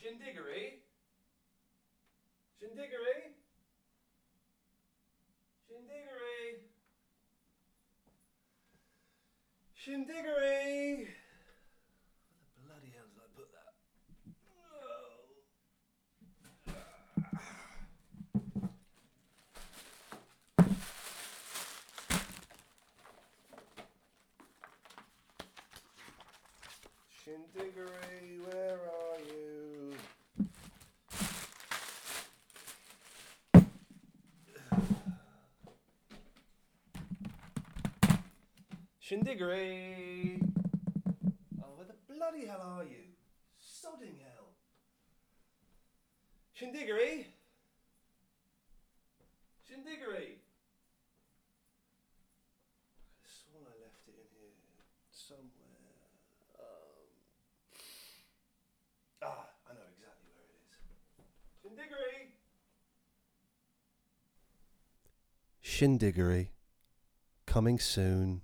Shindiggery? Shindiggery? Shindiggery? Shindiggery? What the bloody hell did I put that? Shindiggery, where are you? Shindiggery! Oh, where the bloody hell are you? Sodding hell! Shindiggery! Shindiggery! I sworn I left it in here somewhere. Um, ah, I know exactly where it is. Shindiggery! Shindiggery. Coming soon.